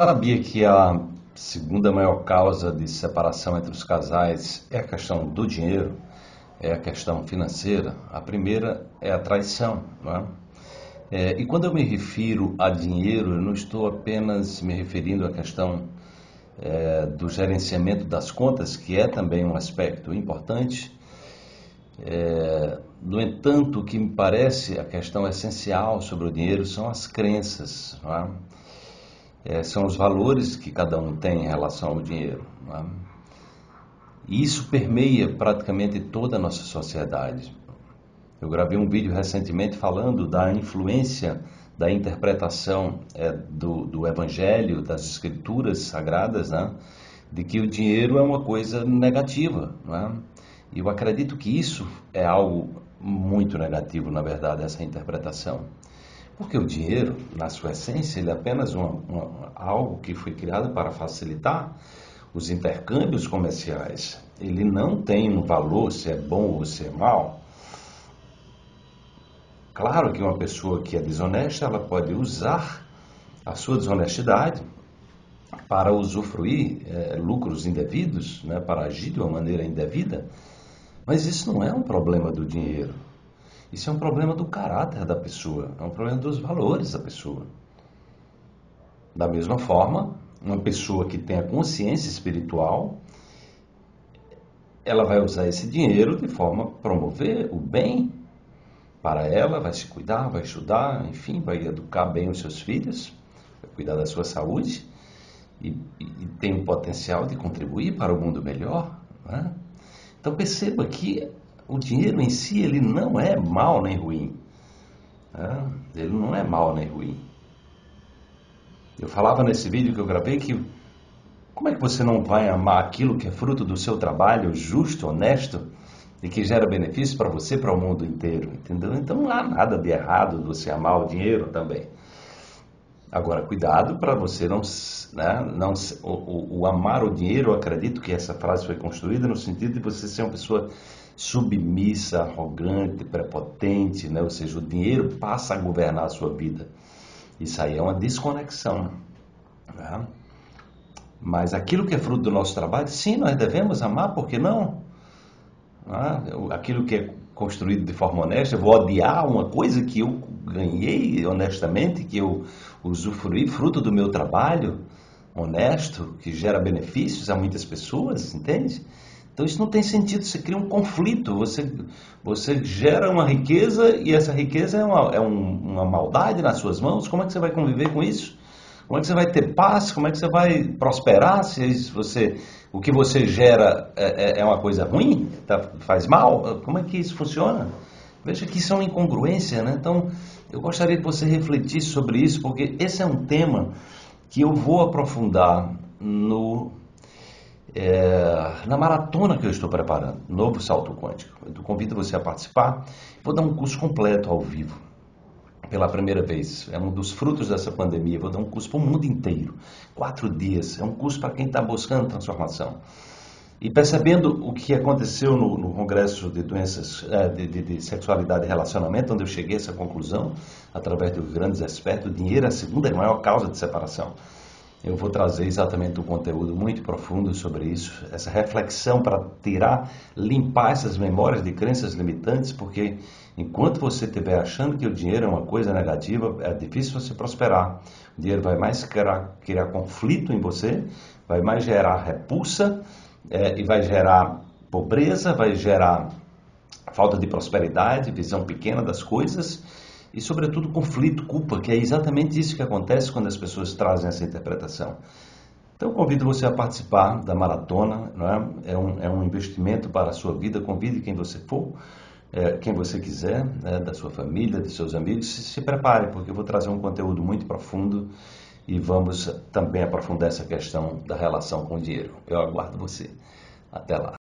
Sabia que a segunda maior causa de separação entre os casais é a questão do dinheiro, é a questão financeira. A primeira é a traição. Não é? É, e quando eu me refiro a dinheiro, eu não estou apenas me referindo à questão é, do gerenciamento das contas, que é também um aspecto importante. É, no entanto, o que me parece a questão essencial sobre o dinheiro são as crenças. Não é? É, são os valores que cada um tem em relação ao dinheiro. É? E isso permeia praticamente toda a nossa sociedade. Eu gravei um vídeo recentemente falando da influência da interpretação é, do, do, Evangelho, das Escrituras Sagradas, né? de que o dinheiro é uma coisa negativa. Né? E eu acredito que isso é algo muito negativo, na verdade, essa interpretação. Porque o dinheiro, na sua essência, ele é apenas uma, uma, algo que foi criado para facilitar os intercâmbios comerciais. Ele não tem um valor se é bom ou se é mal. Claro que uma pessoa que é desonesta, ela pode usar a sua desonestidade para usufruir é, lucros indevidos, né, para agir de uma maneira indevida, mas isso não é um problema do dinheiro. Isso é um problema do caráter da pessoa, é um problema dos valores da pessoa. Da mesma forma, uma pessoa que tem a consciência espiritual, ela vai usar esse dinheiro de forma a promover o bem para ela, vai se cuidar, vai estudar, enfim, vai educar bem os seus filhos, vai cuidar da sua saúde e, e, e tem o potencial de contribuir para o mundo melhor. Né? Então perceba que o dinheiro em si ele não é mal nem ruim. Né? Ele não é mal nem ruim. Eu falava nesse vídeo que eu gravei que como é que você não vai amar aquilo que é fruto do seu trabalho justo, honesto e que gera benefício para você e para o mundo inteiro, entendeu? Então não há nada de errado você amar o dinheiro também. Agora, cuidado para você não, né, não o, o, o, amar o dinheiro. Eu acredito que essa frase foi construída no sentido de você ser uma pessoa submissa, arrogante, prepotente, né? ou seja, o dinheiro passa a governar a sua vida. Isso aí é uma desconexão. Né? Mas aquilo que é fruto do nosso trabalho, sim, nós devemos amar, por que não? Né? Aquilo que é construído de forma honesta, eu vou odiar uma coisa que eu ganhei honestamente, que eu usufruí, fruto do meu trabalho honesto, que gera benefícios a muitas pessoas, entende? Então isso não tem sentido, você cria um conflito, você, você gera uma riqueza e essa riqueza é, uma, é um, uma maldade nas suas mãos, como é que você vai conviver com isso? Como é que você vai ter paz? Como é que você vai prosperar se você, o que você gera é, é, é uma coisa ruim? Tá, faz mal? Como é que isso funciona? Veja que isso é uma incongruência, né? Então, eu gostaria que você refletisse sobre isso, porque esse é um tema que eu vou aprofundar no é, na maratona que eu estou preparando, Novo Salto Quântico. Eu convido você a participar. Vou dar um curso completo ao vivo, pela primeira vez. É um dos frutos dessa pandemia. Vou dar um curso para o mundo inteiro. Quatro dias. É um curso para quem está buscando transformação. E percebendo o que aconteceu no, no Congresso de Doenças é, de, de, de, Sexualidade e Relacionamento, onde eu cheguei a essa conclusão, através dos grandes expertos, o dinheiro é a segunda maior causa de separação. Eu vou trazer exatamente um conteúdo muito profundo sobre isso, essa reflexão para tirar, limpar essas memórias de crenças limitantes, porque enquanto você estiver achando que o dinheiro é uma coisa negativa, é difícil você prosperar. O dinheiro vai mais criar, criar conflito em você, vai mais gerar repulsa é, e vai gerar pobreza, vai gerar falta de prosperidade, visão pequena das coisas e, sobretudo, conflito, culpa, que é exatamente isso que acontece quando as pessoas trazem essa interpretação. Então, convido você a participar da maratona, é? É, um, é? um, investimento para a sua vida. Convide quem você for, é, quem você quiser, né? da sua família, dos seus amigos. Se, se prepare, porque eu vou trazer um conteúdo muito profundo e vamos também aprofundar essa questão da relação com o dinheiro. Eu aguardo você. Até lá.